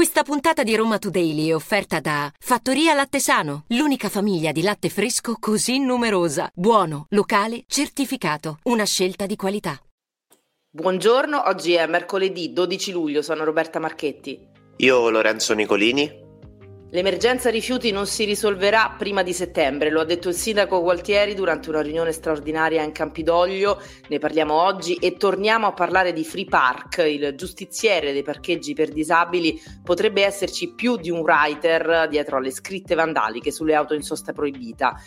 Questa puntata di Roma Today è offerta da Fattoria Latte Sano, l'unica famiglia di latte fresco così numerosa. Buono, locale, certificato. Una scelta di qualità. Buongiorno, oggi è mercoledì 12 luglio, sono Roberta Marchetti. Io Lorenzo Nicolini. L'emergenza rifiuti non si risolverà prima di settembre, lo ha detto il sindaco Gualtieri durante una riunione straordinaria in Campidoglio. Ne parliamo oggi e torniamo a parlare di Free Park, il giustiziere dei parcheggi per disabili. Potrebbe esserci più di un writer dietro alle scritte vandaliche sulle auto in sosta proibita.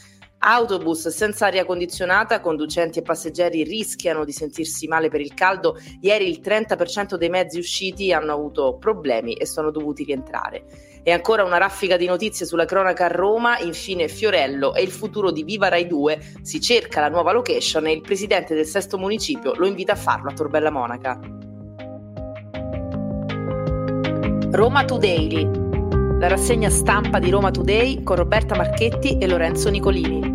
Autobus senza aria condizionata, conducenti e passeggeri rischiano di sentirsi male per il caldo. Ieri il 30% dei mezzi usciti hanno avuto problemi e sono dovuti rientrare. E ancora una raffica di notizie sulla cronaca a Roma, infine Fiorello e il futuro di Viva Rai 2, si cerca la nuova location e il presidente del sesto municipio lo invita a farlo a Torbella Monaca. Roma Today, la rassegna stampa di Roma Today con Roberta Marchetti e Lorenzo Nicolini.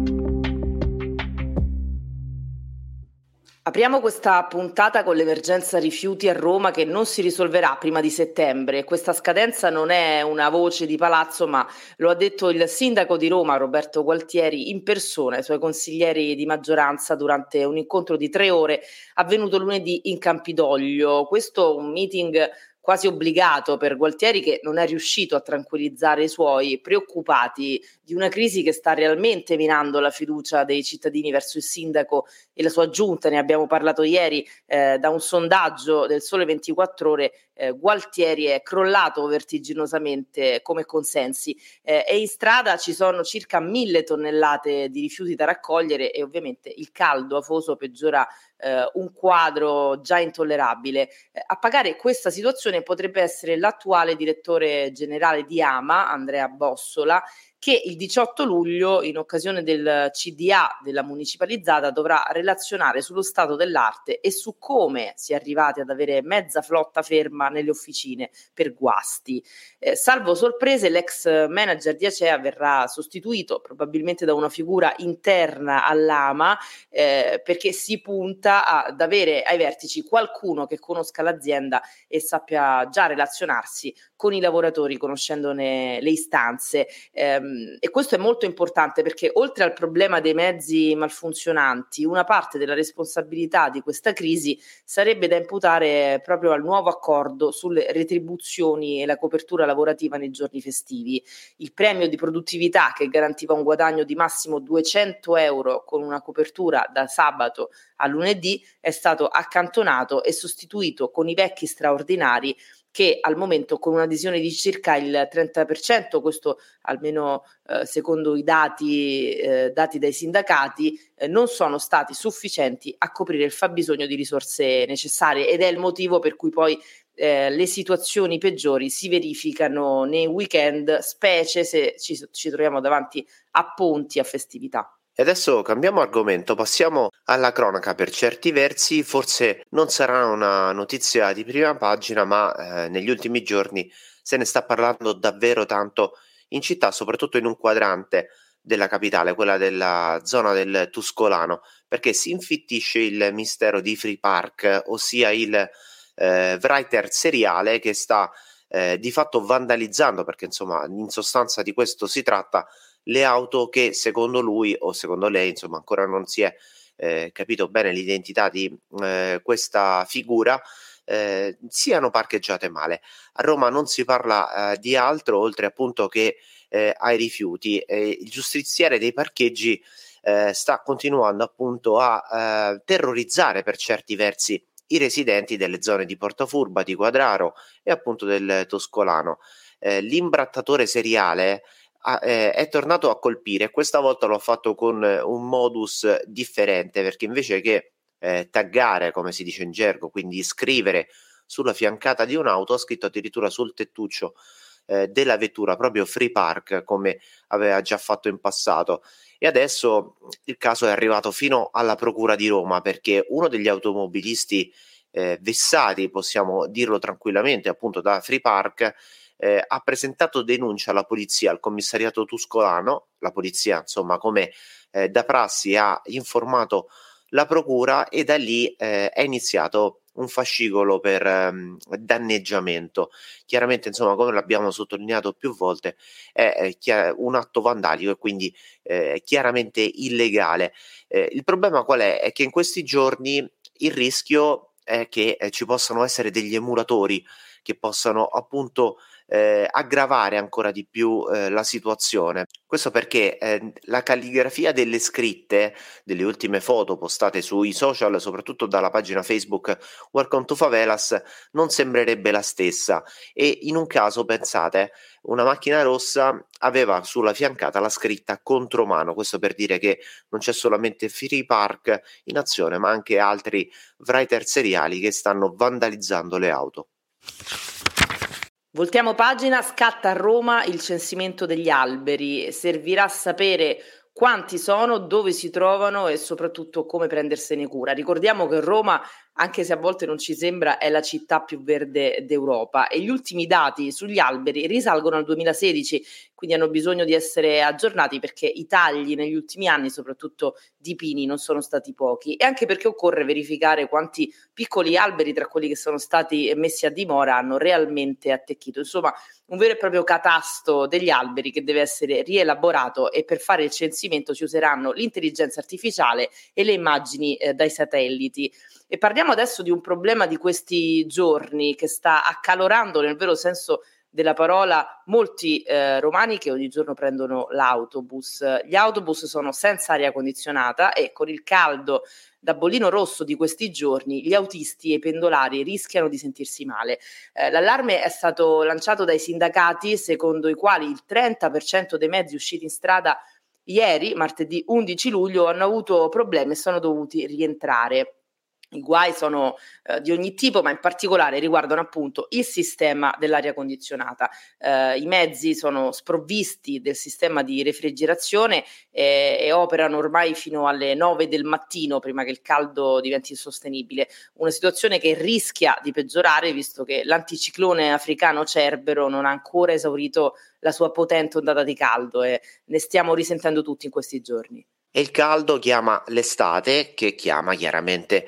Apriamo questa puntata con l'emergenza rifiuti a Roma che non si risolverà prima di settembre. Questa scadenza non è una voce di palazzo, ma lo ha detto il sindaco di Roma, Roberto Gualtieri, in persona ai suoi consiglieri di maggioranza durante un incontro di tre ore avvenuto lunedì in Campidoglio. Questo un meeting quasi obbligato per Gualtieri che non è riuscito a tranquillizzare i suoi preoccupati di una crisi che sta realmente minando la fiducia dei cittadini verso il sindaco e la sua giunta. Ne abbiamo parlato ieri eh, da un sondaggio del Sole 24 Ore. Eh, Gualtieri è crollato vertiginosamente come consensi eh, e in strada ci sono circa mille tonnellate di rifiuti da raccogliere e ovviamente il caldo afoso peggiora eh, un quadro già intollerabile. Eh, a pagare questa situazione potrebbe essere l'attuale direttore generale di Ama, Andrea Bossola, che il 18 luglio, in occasione del CDA della municipalizzata, dovrà relazionare sullo stato dell'arte e su come si è arrivati ad avere mezza flotta ferma nelle officine per guasti. Eh, salvo sorprese, l'ex manager di Acea verrà sostituito probabilmente da una figura interna all'AMA eh, perché si punta ad avere ai vertici qualcuno che conosca l'azienda e sappia già relazionarsi con i lavoratori conoscendone le istanze. Eh, e questo è molto importante perché oltre al problema dei mezzi malfunzionanti, una parte della responsabilità di questa crisi sarebbe da imputare proprio al nuovo accordo sulle retribuzioni e la copertura lavorativa nei giorni festivi. Il premio di produttività che garantiva un guadagno di massimo 200 euro con una copertura da sabato a lunedì è stato accantonato e sostituito con i vecchi straordinari che al momento con un'adesione di circa il 30%, questo almeno eh, secondo i dati eh, dati dai sindacati, eh, non sono stati sufficienti a coprire il fabbisogno di risorse necessarie ed è il motivo per cui poi eh, le situazioni peggiori si verificano nei weekend, specie se ci, ci troviamo davanti a ponti, a festività. E adesso cambiamo argomento, passiamo alla cronaca. Per certi versi, forse non sarà una notizia di prima pagina, ma eh, negli ultimi giorni se ne sta parlando davvero tanto in città, soprattutto in un quadrante della capitale, quella della zona del Tuscolano, perché si infittisce il mistero di Free Park, ossia il eh, writer seriale che sta eh, di fatto vandalizzando, perché insomma in sostanza di questo si tratta, le auto che secondo lui o secondo lei, insomma, ancora non si è eh, capito bene l'identità di eh, questa figura, eh, siano parcheggiate male. A Roma non si parla eh, di altro oltre appunto che eh, ai rifiuti. il giustiziere dei parcheggi eh, sta continuando appunto a terrorizzare per certi versi i residenti delle zone di Portofurba, di Quadraro e appunto del Toscolano. l'imbrattatore seriale Eh, è tornato a colpire. Questa volta l'ho fatto con un modus differente perché invece che eh, taggare, come si dice in gergo, quindi scrivere sulla fiancata di un'auto, ha scritto addirittura sul tettuccio eh, della vettura proprio free park come aveva già fatto in passato. E adesso il caso è arrivato fino alla Procura di Roma perché uno degli automobilisti eh, vessati, possiamo dirlo tranquillamente, appunto da free park, eh, ha presentato denuncia alla polizia, al commissariato tuscolano, la polizia insomma come eh, da prassi ha informato la procura e da lì eh, è iniziato un fascicolo per um, danneggiamento. Chiaramente, insomma, come l'abbiamo sottolineato più volte, è, è un atto vandalico e quindi eh, chiaramente illegale. Eh, il problema qual è? È che in questi giorni il rischio è che eh, ci possano essere degli emulatori che possano appunto eh, aggravare ancora di più eh, la situazione. Questo perché eh, la calligrafia delle scritte delle ultime foto postate sui social, soprattutto dalla pagina Facebook Welcome to Favelas, non sembrerebbe la stessa e in un caso, pensate, una macchina rossa aveva sulla fiancata la scritta contromano, questo per dire che non c'è solamente Free Park in azione, ma anche altri writer seriali che stanno vandalizzando le auto. Voltiamo pagina, scatta a Roma il censimento degli alberi. Servirà a sapere quanti sono, dove si trovano e soprattutto come prendersene cura. Ricordiamo che Roma, anche se a volte non ci sembra, è la città più verde d'Europa e gli ultimi dati sugli alberi risalgono al 2016, quindi hanno bisogno di essere aggiornati perché i tagli negli ultimi anni, soprattutto di pini, non sono stati pochi e anche perché occorre verificare quanti piccoli alberi tra quelli che sono stati messi a dimora hanno realmente attecchito. Insomma, un vero e proprio catasto degli alberi che deve essere rielaborato e per fare il censimento si useranno l'intelligenza artificiale e le immagini eh, dai satelliti. E parliamo adesso di un problema di questi giorni che sta accalorando nel vero senso della parola molti eh, romani che ogni giorno prendono l'autobus. Gli autobus sono senza aria condizionata e con il caldo da bollino rosso di questi giorni gli autisti e i pendolari rischiano di sentirsi male. Eh, l'allarme è stato lanciato dai sindacati secondo i quali il 30% dei mezzi usciti in strada ieri, martedì 11 luglio, hanno avuto problemi e sono dovuti rientrare. I guai sono eh, di ogni tipo, ma in particolare riguardano appunto il sistema dell'aria condizionata. Eh, I mezzi sono sprovvisti del sistema di refrigerazione eh, e operano ormai fino alle 9 del mattino prima che il caldo diventi insostenibile. Una situazione che rischia di peggiorare visto che l'anticiclone africano Cerbero non ha ancora esaurito la sua potente ondata di caldo e ne stiamo risentendo tutti in questi giorni. E il caldo chiama l'estate, che chiama chiaramente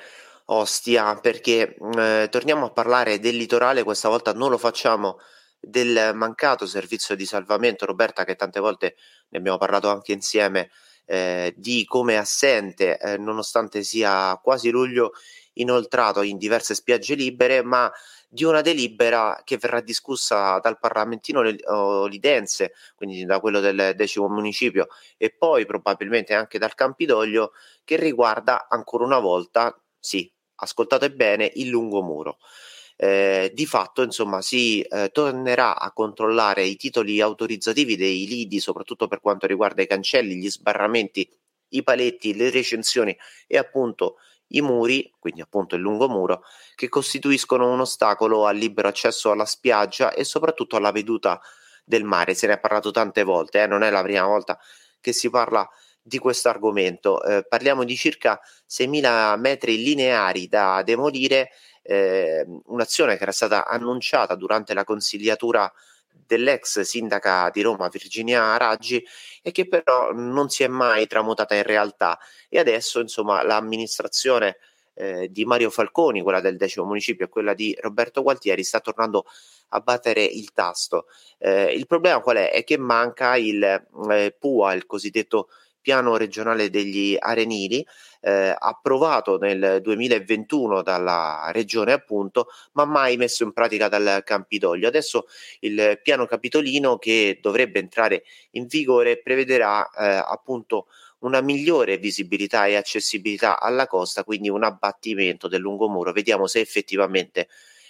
Ostia, perché eh, torniamo a parlare del litorale, questa volta non lo facciamo del mancato servizio di salvamento, Roberta, che tante volte ne abbiamo parlato anche insieme, eh, di come è assente, eh, nonostante sia quasi luglio, inoltrato in diverse spiagge libere, ma di una delibera che verrà discussa dal parlamentino lidense, quindi da quello del decimo municipio, e poi probabilmente anche dal Campidoglio, che riguarda ancora una volta, sì, ascoltate bene, il lungomuro. Eh, di fatto, insomma, si eh, tornerà a controllare i titoli autorizzativi dei lidi, soprattutto per quanto riguarda i cancelli, gli sbarramenti, i paletti, le recensioni e appunto i muri, quindi appunto il lungomuro, che costituiscono un ostacolo al libero accesso alla spiaggia e soprattutto alla veduta del mare. Se ne è parlato tante volte, eh? non è la prima volta che si parla di questo argomento. Eh, parliamo di circa 6.000 metri lineari da demolire, eh, un'azione che era stata annunciata durante la consigliatura dell'ex sindaca di Roma Virginia Raggi e che però non si è mai tramutata in realtà e adesso insomma l'amministrazione eh, di Mario Falconi, quella del decimo municipio e quella di Roberto Gualtieri sta tornando a battere il tasto. Eh, il problema qual è? È che manca il eh, PUA, il cosiddetto piano regionale degli arenili, eh, approvato nel 2021 dalla regione appunto, ma mai messo in pratica dal Campidoglio. Adesso il piano capitolino che dovrebbe entrare in vigore prevederà eh, appunto una migliore visibilità e accessibilità alla costa, quindi un abbattimento del lungomuro. Vediamo se effettivamente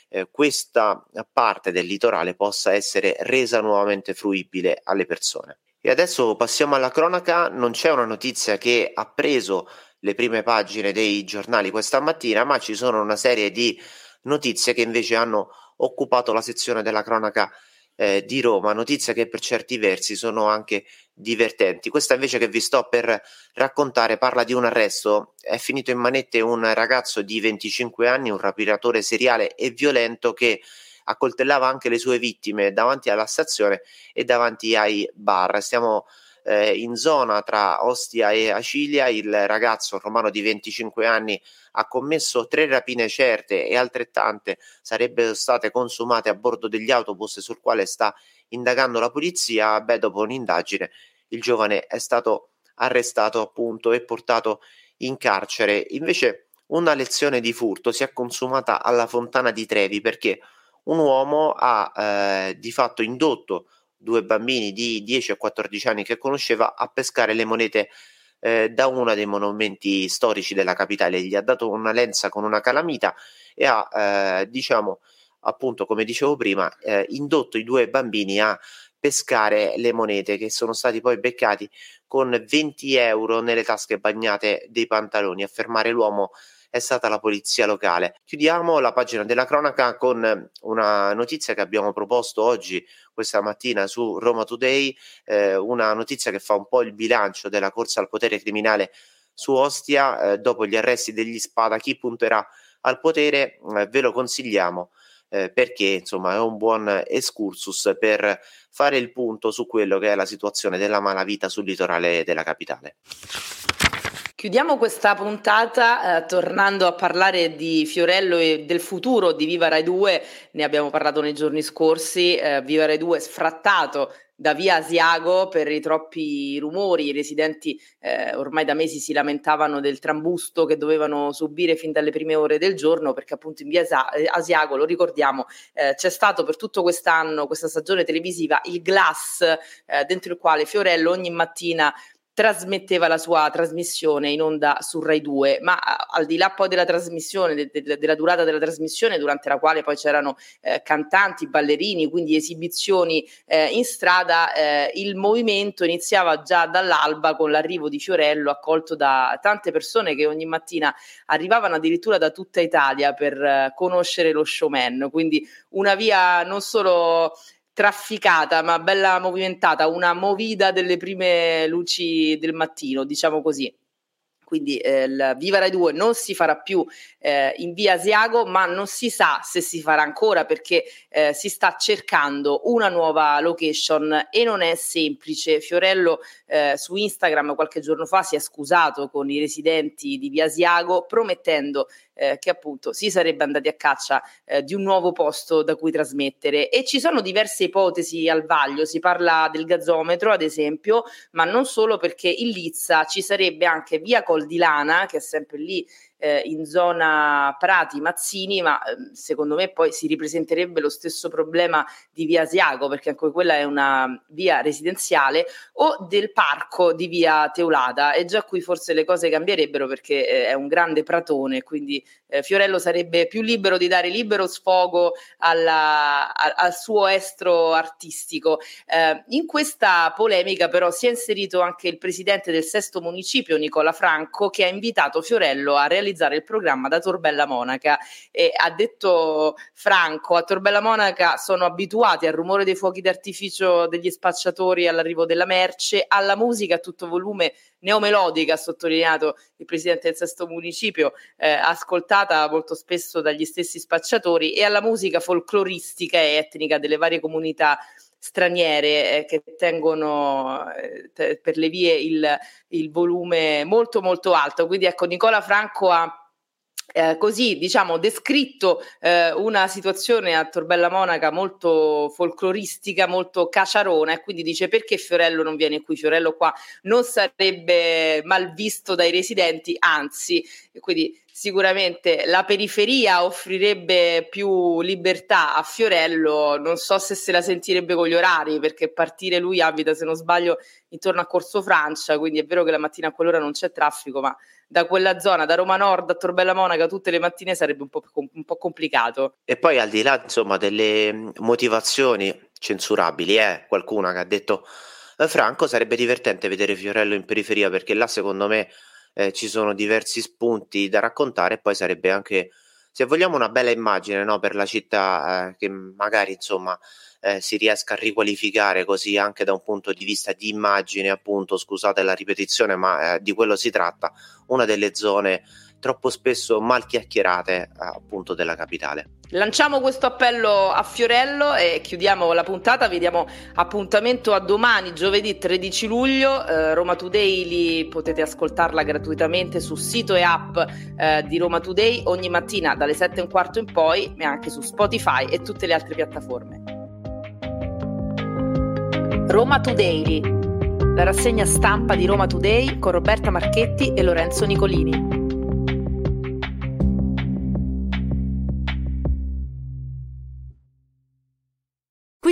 eh, questa parte del litorale possa essere resa nuovamente fruibile alle persone. E adesso passiamo alla cronaca, non c'è una notizia che ha preso le prime pagine dei giornali questa mattina, ma ci sono una serie di notizie che invece hanno occupato la sezione della cronaca eh, di Roma, notizie che per certi versi sono anche divertenti. Questa invece che vi sto per raccontare parla di un arresto, è finito in manette un ragazzo di 25 anni, un rapiratore seriale e violento che accoltellava anche le sue vittime davanti alla stazione e davanti ai bar. Stiamo eh, in zona tra Ostia e Acilia il ragazzo romano di 25 anni ha commesso tre rapine certe e altrettante sarebbero state consumate a bordo degli autobus sul quale sta indagando la polizia. Beh, dopo un'indagine il giovane è stato arrestato appunto e portato in carcere. Invece una lezione di furto si è consumata alla Fontana di Trevi perché un uomo ha eh, di fatto indotto due bambini di 10 e 14 anni che conosceva a pescare le monete eh, da uno dei monumenti storici della capitale. Gli ha dato una lenza con una calamita e ha, eh, diciamo, appunto, come dicevo prima, eh, indotto i due bambini a pescare le monete che sono stati poi beccati con 20 euro nelle tasche bagnate dei pantaloni. A fermare l'uomo è stata la polizia locale. Chiudiamo la pagina della cronaca con una notizia che abbiamo proposto oggi, questa mattina su Roma Today, eh, una notizia che fa un po' il bilancio della corsa al potere criminale su Ostia, eh, dopo gli arresti degli Spada, chi punterà al potere, eh, ve lo consigliamo. Eh, perché insomma è un buon excursus per fare il punto su quello che è la situazione della malavita sul litorale della capitale. Chiudiamo questa puntata eh, tornando a parlare di Fiorello e del futuro di Viva Rai 2, ne abbiamo parlato nei giorni scorsi, eh, Viva Rai 2 sfrattato da via Asiago per i troppi rumori, i residenti eh, ormai da mesi si lamentavano del trambusto che dovevano subire fin dalle prime ore del giorno perché appunto in via Asiago, lo ricordiamo, eh, c'è stato per tutto quest'anno, questa stagione televisiva, il glass eh, dentro il quale Fiorello ogni mattina trasmetteva la sua trasmissione in onda su Rai 2, ma al di là poi della trasmissione, de, de, della durata della trasmissione, durante la quale poi c'erano eh, cantanti, ballerini, quindi esibizioni eh, in strada, eh, il movimento iniziava già dall'alba con l'arrivo di Fiorello, accolto da tante persone che ogni mattina arrivavano addirittura da tutta Italia per eh, conoscere lo showman, quindi una via non solo trafficata ma bella movimentata, una movida delle prime luci del mattino, diciamo così quindi eh, il Viva Rai 2 non si farà più eh, in via Asiago, ma non si sa se si farà ancora perché eh, si sta cercando una nuova location e non è semplice. Fiorello eh, su Instagram qualche giorno fa si è scusato con i residenti di via Asiago promettendo eh, che appunto si sarebbe andati a caccia eh, di un nuovo posto da cui trasmettere. E ci sono diverse ipotesi al vaglio, si parla del gazzometro ad esempio, ma non solo perché in Lizza ci sarebbe anche via Col di Lana che è sempre lì eh, in zona Prati, Mazzini, ma eh, secondo me poi si ripresenterebbe lo stesso problema di via Asiago, perché anche quella è una via residenziale, o del parco di via Teulada. E già qui forse le cose cambierebbero perché eh, è un grande pratone, quindi eh, Fiorello sarebbe più libero di dare libero sfogo alla, a, al suo estro artistico. Eh, in questa polemica però si è inserito anche il presidente del sesto municipio, Nicola Franco, che ha invitato Fiorello a realizzare realizzare il programma da Torbella Monaca. E ha detto Franco, a Torbella Monaca sono abituati al rumore dei fuochi d'artificio degli spacciatori all'arrivo della merce, alla musica a tutto volume neomelodica, ha sottolineato il presidente del sesto municipio, eh, ascoltata molto spesso dagli stessi spacciatori, e alla musica folcloristica e etnica delle varie comunità straniere eh, che tengono eh, te, per le vie il, il volume molto molto alto. Quindi ecco, Nicola Franco ha eh, così diciamo descritto eh, una situazione a Torbella Monaca molto folcloristica, molto caciarona e quindi dice perché Fiorello non viene qui, Fiorello qua non sarebbe mal visto dai residenti, anzi, quindi sicuramente la periferia offrirebbe più libertà a Fiorello, non so se se la sentirebbe con gli orari, perché partire lui abita, se non sbaglio, intorno a Corso Francia, quindi è vero che la mattina a quell'ora non c'è traffico, ma da quella zona, da Roma Nord a Torbella Monaca tutte le mattine sarebbe un po', un po complicato. E poi al di là, insomma, delle motivazioni censurabili, eh, qualcuna che ha detto eh, Franco sarebbe divertente vedere Fiorello in periferia perché là secondo me eh, ci sono diversi spunti da raccontare e poi sarebbe anche, se vogliamo, una bella immagine no, per la città eh, che magari insomma eh, si riesca a riqualificare così anche da un punto di vista di immagine, appunto, scusate la ripetizione, ma eh, di quello si tratta, una delle zone troppo spesso mal chiacchierate appunto della capitale. Lanciamo questo appello a Fiorello e chiudiamo la puntata. Vi diamo appuntamento a domani, giovedì 13 luglio. Eh, Roma Today potete ascoltarla gratuitamente sul sito e app eh, di Roma Today ogni mattina dalle 7 e un quarto in poi, e anche su Spotify e tutte le altre piattaforme. Roma Today, la rassegna stampa di Roma Today con Roberta Marchetti e Lorenzo Nicolini.